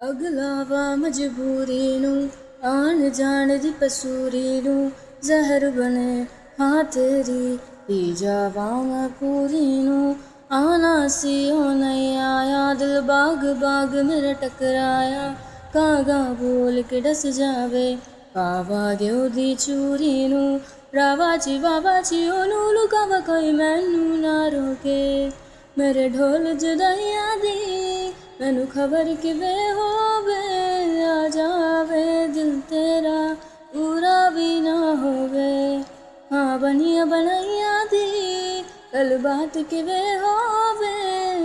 ਅਗਲਾਵਾ ਮਜਬੂਰੀ ਨੂੰ, ਆਣ ਜਾਣ ਦੀ ਪਸੂਰੀ ਨੂੰ, ਜ਼ਹਿਰ ਬਣੇ, ਹਾਂ ਤੇਰੀ, ਪੀ ਜਾਵਾਂ ਮੈਂ ਪੂਰੀ ਨੂੰ। ਆਣਾ ਸੀ ਉਹ ਨਹੀਂ ਆਇਆ, ਦਿਲ ਬਾਗ ਬਾਗ ਮੇਰਾ ਟਕਰਾਇਆ। ਕਾਗਾ ਬੋਲ ਕੇ ਡਸ ਜਾਵੇ, ਪਾਵਾ ਗਿਓ ਦੀ ਚੂਰੀ ਨੂੰ। ਰਾਵਾ ਜੀ, ਵਾਵਾ ਜੀ, ਉਹਨੂੰ ਲੁਕਾਵਾ ਕੋਈ ਮੈਨੂੰ ਨਾ ਰੋਕੇ। ਮੇਰੇ ਢੋਲ ਜੁਦਾਈਆਂ ਦੀ ਮੈਨੂੰ ਖਬਰ ਕਿਵੇਂ ਹੋਵੇ, ਆ ਜਾਵੇ ਦਿਲ ਤੇਰਾ, ਪੂਰਾ ਵੀ ਨਾ ਹੋਵੇ। ਹਾਂ, ਬਣੀਆਂ ਬਣਾਈਆਂ ਦੀ ਕੱਲ ਬਾਤ ਕਿਵੇਂ ਹੋਵੇ,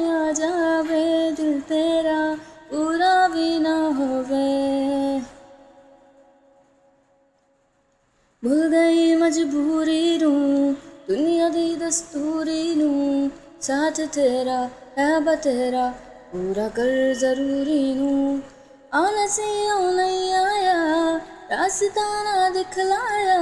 ਆ ਜਾਵੇ ਦਿਲ ਤੇਰਾ, ਪੂਰਾ ਵੀ ਨਾ ਹੋਵੇ। ਭੁੱਲ ਗਈ ਮਜਬੂਰੀ ਨੂੰ, ਦੁਨੀਆ ਦੀ ਦਸਤੂਰੀ ਨੂੰ, ਸਾਥ ਤੇਰਾ, ਹੈ ਬਤੇਰਾ ਪੂਰਾ ਕਰ ਜ਼ਰੂਰੀ ਨੂੰ। ਆਣਾ ਸੀ ਉਹ ਨਹੀਂ ਆਇਆ, ਰਾਸਤਾ ਨਾ ਦਿਖਲਾਇਆ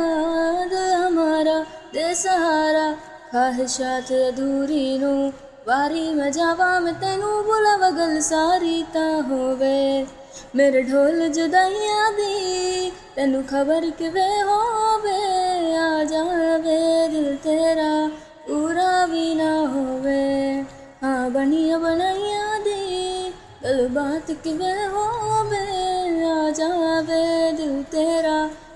ਦਿਲ ਹਮਾਰਾ ਦੇ ਸਹਾਰਾ, ਖਾਹਿਸ਼ਾਤ ਅਧੂਰੀ ਨੂੰ। ਵਾਰੀ ਮੈਂ ਜਾਵਾਂ, ਮੈਂ ਤੈਨੂੰ ਬੁਲਾਵਾ, ਗੱਲ ਸਾਰੀ ਤਾਂ ਹੋਵੇ। ਮੇਰੇ ਢੋਲ ਜੁਦਾਈਆਂ ਦੀ ਤੈਨੂੰ ਖਬਰ ਕਿਵੇਂ ਹੋਵੇ? ਆ ਜਾਵੇ ਦੀ ਗਲ ਬਾਤ ਕਿਵੇਂ ਹੋਵੇ ਆ ਜਾਵੇ ਦਿਲ ਤੇਰਾ? ਪੂਰਾ ਵੀ ਨਾ ਹੋਵੇ